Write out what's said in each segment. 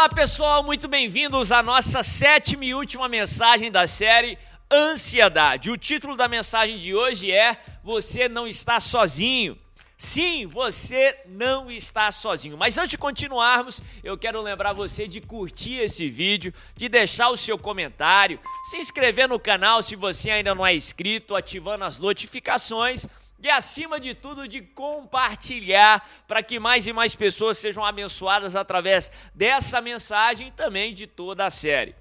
Olá pessoal, muito bem-vindos à nossa sétima e última mensagem da série Ansiedade. O título da mensagem de hoje é Você não está sozinho. Sim, você não está sozinho. Mas antes de continuarmos, eu quero lembrar você de curtir esse vídeo, de deixar o seu comentário, se inscrever no canal se você ainda não é inscrito, ativando as notificações e acima de tudo de compartilhar para que mais e mais pessoas sejam abençoadas através dessa mensagem e também de toda a série.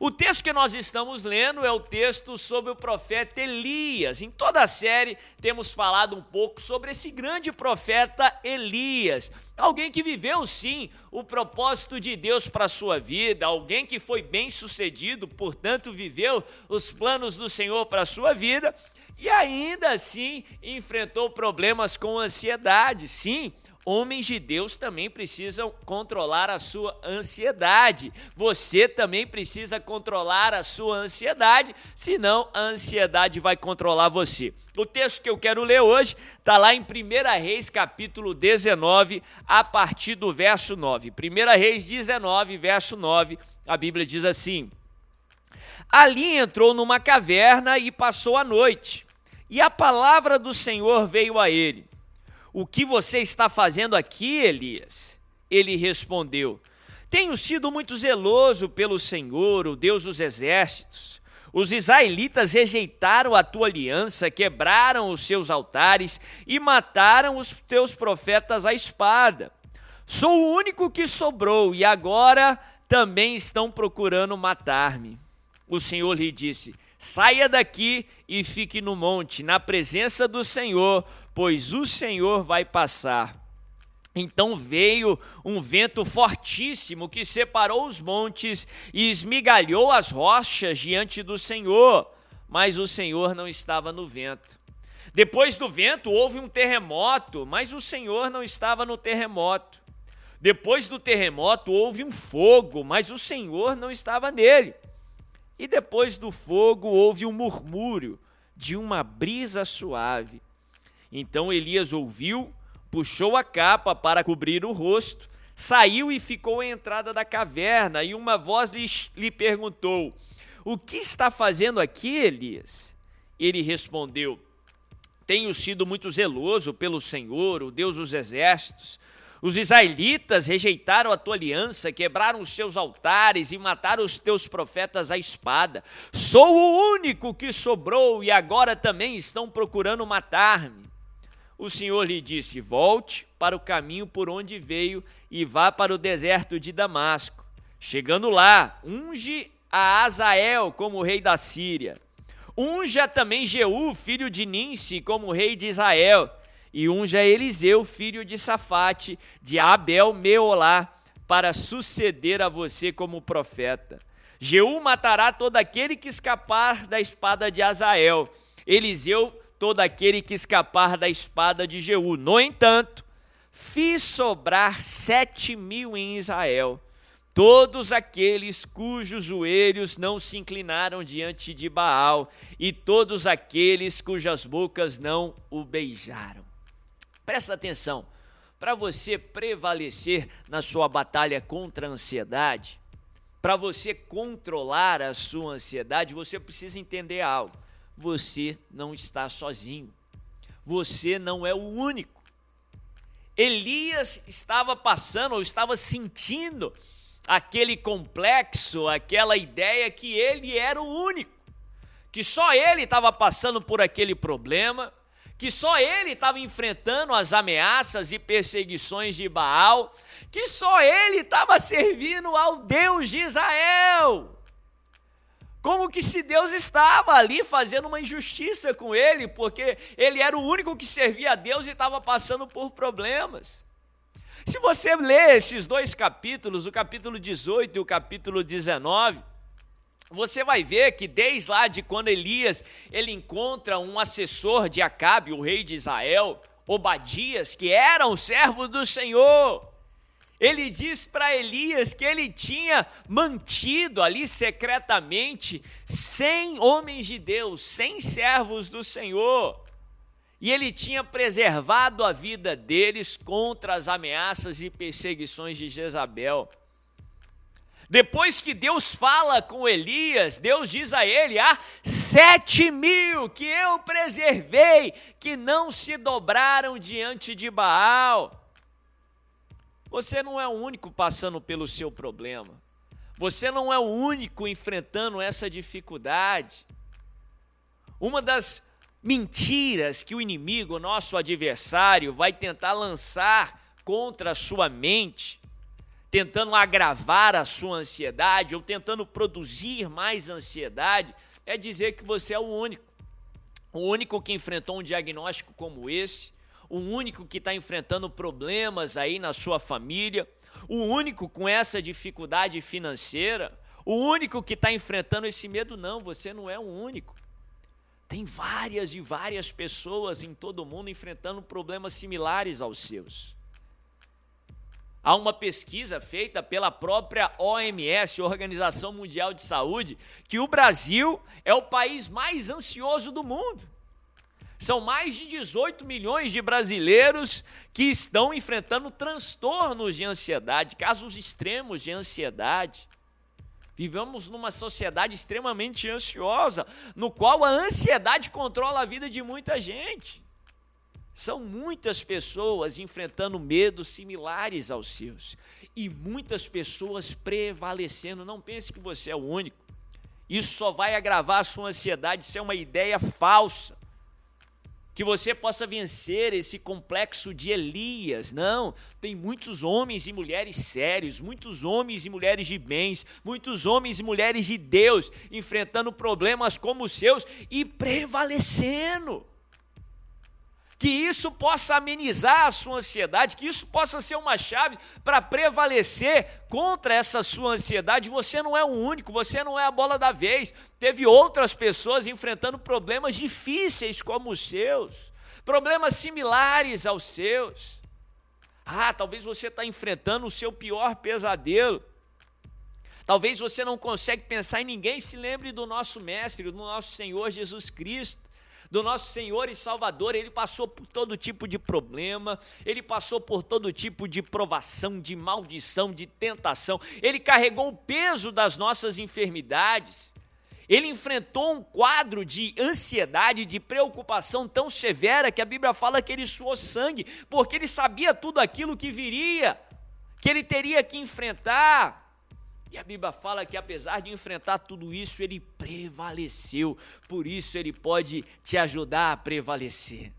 O texto que nós estamos lendo é o texto sobre o profeta Elias. Em toda a série temos falado um pouco sobre esse grande profeta Elias. Alguém que viveu sim o propósito de Deus para a sua vida, alguém que foi bem sucedido, portanto viveu os planos do Senhor para a sua vida e ainda assim enfrentou problemas com ansiedade. Sim, homens de Deus também precisam controlar a sua ansiedade. Você também precisa controlar a sua ansiedade, senão a ansiedade vai controlar você. O texto que eu quero ler hoje está lá em 1 Reis, capítulo 19, a partir do verso 9. 1 Reis 19, verso 9, a Bíblia diz assim: Ali entrou numa caverna e passou a noite, e a palavra do Senhor veio a ele o que você está fazendo aqui, Elias? Ele respondeu: Tenho sido muito zeloso pelo Senhor, o Deus dos exércitos. Os israelitas rejeitaram a tua aliança, quebraram os seus altares e mataram os teus profetas à espada. Sou o único que sobrou e agora também estão procurando matar-me. O Senhor lhe disse: Saia daqui e fique no monte, na presença do Senhor, pois o Senhor vai passar. Então veio um vento fortíssimo que separou os montes e esmigalhou as rochas diante do Senhor, mas o Senhor não estava no vento. Depois do vento houve um terremoto, mas o Senhor não estava no terremoto. Depois do terremoto houve um fogo, mas o Senhor não estava nele. E depois do fogo houve um murmúrio de uma brisa suave. Então Elias ouviu, puxou a capa para cobrir o rosto, saiu e ficou à entrada da caverna, e uma voz lhe, lhe perguntou: O que está fazendo aqui, Elias? Ele respondeu: Tenho sido muito zeloso pelo Senhor, o Deus dos exércitos os israelitas rejeitaram a tua aliança, quebraram os seus altares e mataram os teus profetas à espada. Sou o único que sobrou e agora também estão procurando matar-me. O Senhor lhe disse: Volte para o caminho por onde veio e vá para o deserto de Damasco. Chegando lá, unge a Azael como rei da Síria. Unja também Jeú, filho de Ninsi, como rei de Israel e unja Eliseu, filho de Safate, de Abel Meolá, para suceder a você como profeta. Jeú matará todo aquele que escapar da espada de Azael, Eliseu todo aquele que escapar da espada de Jeú. No entanto, fiz sobrar sete mil em Israel, todos aqueles cujos joelhos não se inclinaram diante de Baal, e todos aqueles cujas bocas não o beijaram. Presta atenção, para você prevalecer na sua batalha contra a ansiedade, para você controlar a sua ansiedade, você precisa entender algo. Você não está sozinho. Você não é o único. Elias estava passando ou estava sentindo aquele complexo, aquela ideia que ele era o único, que só ele estava passando por aquele problema, que só ele estava enfrentando as ameaças e perseguições de Baal, que só ele estava servindo ao Deus de Israel. Como que se Deus estava ali fazendo uma injustiça com ele, porque ele era o único que servia a Deus e estava passando por problemas. Se você ler esses dois capítulos, o capítulo 18 e o capítulo 19, você vai ver que desde lá de quando Elias ele encontra um assessor de Acabe, o rei de Israel, Obadias, que era um servo do Senhor. Ele diz para Elias que ele tinha mantido ali secretamente cem homens de Deus, cem servos do Senhor. E ele tinha preservado a vida deles contra as ameaças e perseguições de Jezabel. Depois que Deus fala com Elias, Deus diz a ele: há sete mil que eu preservei, que não se dobraram diante de Baal. Você não é o único passando pelo seu problema. Você não é o único enfrentando essa dificuldade. Uma das mentiras que o inimigo, nosso adversário, vai tentar lançar contra a sua mente, tentando agravar a sua ansiedade ou tentando produzir mais ansiedade, é dizer que você é o único. O único que enfrentou um diagnóstico como esse, o único que está enfrentando problemas aí na sua família, o único com essa dificuldade financeira, o único que está enfrentando esse medo, não, você não é o único. Tem várias e várias pessoas em todo o mundo enfrentando problemas similares aos seus. Há uma pesquisa feita pela própria OMS, Organização Mundial de Saúde, que o Brasil é o país mais ansioso do mundo. São mais de 18 milhões de brasileiros que estão enfrentando transtornos de ansiedade, casos extremos de ansiedade. Vivemos numa sociedade extremamente ansiosa, no qual a ansiedade controla a vida de muita gente. São muitas pessoas enfrentando medos similares aos seus e muitas pessoas prevalecendo. Não pense que você é o único. Isso só vai agravar a sua ansiedade, isso é uma ideia falsa que você possa vencer esse complexo de Elias. Não, tem muitos homens e mulheres sérios, muitos homens e mulheres de bens, muitos homens e mulheres de Deus enfrentando problemas como os seus e prevalecendo que isso possa amenizar a sua ansiedade, que isso possa ser uma chave para prevalecer contra essa sua ansiedade. Você não é o único, você não é a bola da vez. Teve outras pessoas enfrentando problemas difíceis como os seus, problemas similares aos seus. Ah, talvez você está enfrentando o seu pior pesadelo. Talvez você não consegue pensar em ninguém, se lembre do nosso mestre, do nosso Senhor Jesus Cristo do nosso Senhor e Salvador, ele passou por todo tipo de problema, ele passou por todo tipo de provação, de maldição, de tentação, ele carregou o peso das nossas enfermidades. Ele enfrentou um quadro de ansiedade, de preocupação tão severa que a Bíblia fala que ele suou sangue, porque ele sabia tudo aquilo que viria, que ele teria que enfrentar. E a Bíblia fala que apesar de enfrentar tudo isso, ele prevaleceu. Por isso ele pode te ajudar a prevalecer.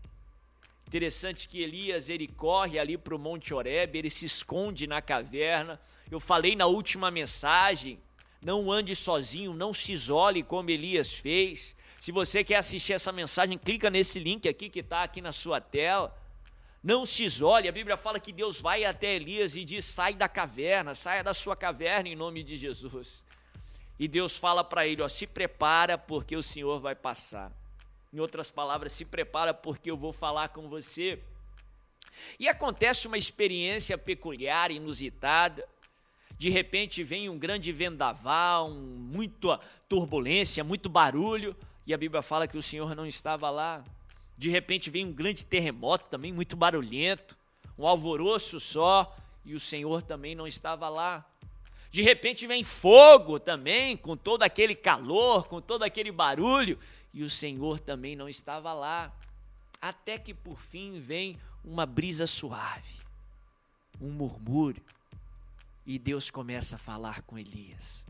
Interessante que Elias ele corre ali para o Monte Horeb, ele se esconde na caverna. Eu falei na última mensagem, não ande sozinho, não se isole como Elias fez. Se você quer assistir essa mensagem, clica nesse link aqui que está aqui na sua tela. Não se isole, a Bíblia fala que Deus vai até Elias e diz: sai da caverna, saia da sua caverna em nome de Jesus. E Deus fala para ele: ó, se prepara porque o Senhor vai passar. Em outras palavras, se prepara porque eu vou falar com você. E acontece uma experiência peculiar, inusitada. De repente vem um grande vendaval, um, muita turbulência, muito barulho, e a Bíblia fala que o Senhor não estava lá. De repente vem um grande terremoto também, muito barulhento, um alvoroço só, e o Senhor também não estava lá. De repente vem fogo também, com todo aquele calor, com todo aquele barulho, e o Senhor também não estava lá. Até que por fim vem uma brisa suave, um murmúrio, e Deus começa a falar com Elias.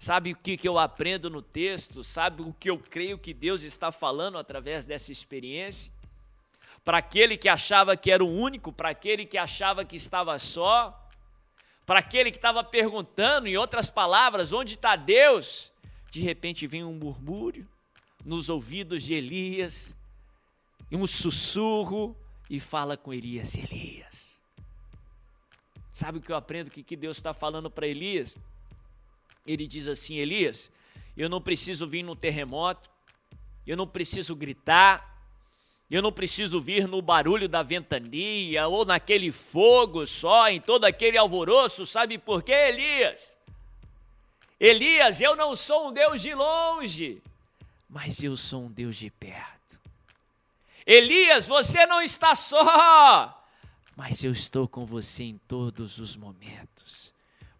Sabe o que, que eu aprendo no texto? Sabe o que eu creio que Deus está falando através dessa experiência? Para aquele que achava que era o único, para aquele que achava que estava só, para aquele que estava perguntando, em outras palavras, onde está Deus? De repente vem um murmúrio nos ouvidos de Elias, e um sussurro, e fala com Elias: Elias. Sabe o que eu aprendo que, que Deus está falando para Elias? Ele diz assim: Elias, eu não preciso vir no terremoto, eu não preciso gritar, eu não preciso vir no barulho da ventania ou naquele fogo só, em todo aquele alvoroço, sabe por quê, Elias? Elias, eu não sou um Deus de longe, mas eu sou um Deus de perto. Elias, você não está só, mas eu estou com você em todos os momentos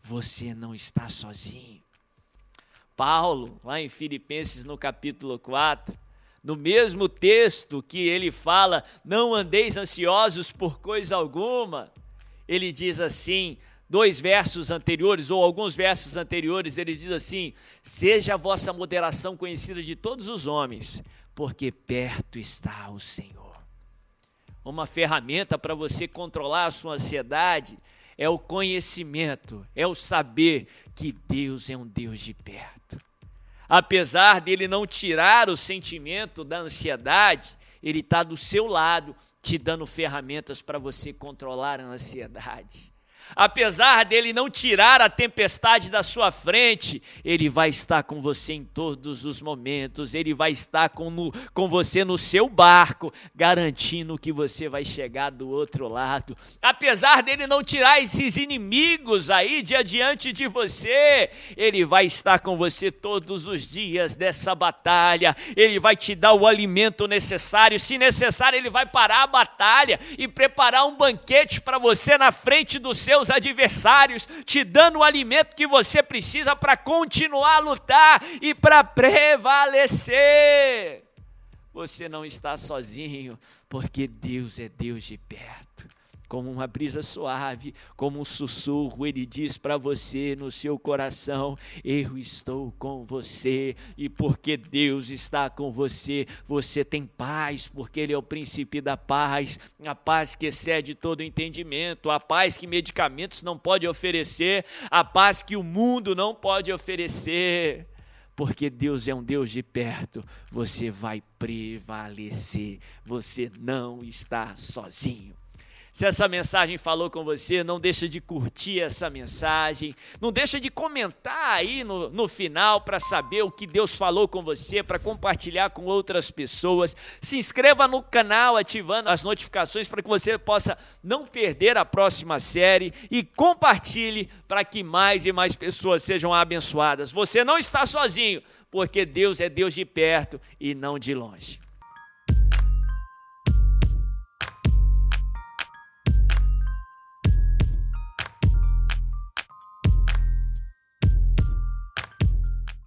você não está sozinho. Paulo, lá em Filipenses no capítulo 4, no mesmo texto que ele fala, não andeis ansiosos por coisa alguma, ele diz assim: dois versos anteriores, ou alguns versos anteriores, ele diz assim: Seja a vossa moderação conhecida de todos os homens, porque perto está o Senhor. Uma ferramenta para você controlar a sua ansiedade é o conhecimento, é o saber que Deus é um Deus de perto. Apesar dele não tirar o sentimento da ansiedade, ele está do seu lado, te dando ferramentas para você controlar a ansiedade apesar dele não tirar a tempestade da sua frente, ele vai estar com você em todos os momentos, ele vai estar com, no, com você no seu barco, garantindo que você vai chegar do outro lado. Apesar dele não tirar esses inimigos aí de adiante de você, ele vai estar com você todos os dias dessa batalha, ele vai te dar o alimento necessário, se necessário, ele vai parar a batalha e preparar um banquete para você na frente do seu seus adversários, te dando o alimento que você precisa para continuar a lutar e para prevalecer. Você não está sozinho, porque Deus é Deus de perto como uma brisa suave, como um sussurro, ele diz para você no seu coração: Eu estou com você, e porque Deus está com você, você tem paz, porque Ele é o príncipe da paz, a paz que excede todo entendimento, a paz que medicamentos não podem oferecer, a paz que o mundo não pode oferecer porque Deus é um Deus de perto, você vai prevalecer, você não está sozinho. Se essa mensagem falou com você, não deixa de curtir essa mensagem, não deixa de comentar aí no, no final para saber o que Deus falou com você, para compartilhar com outras pessoas. Se inscreva no canal ativando as notificações para que você possa não perder a próxima série e compartilhe para que mais e mais pessoas sejam abençoadas. Você não está sozinho, porque Deus é Deus de perto e não de longe.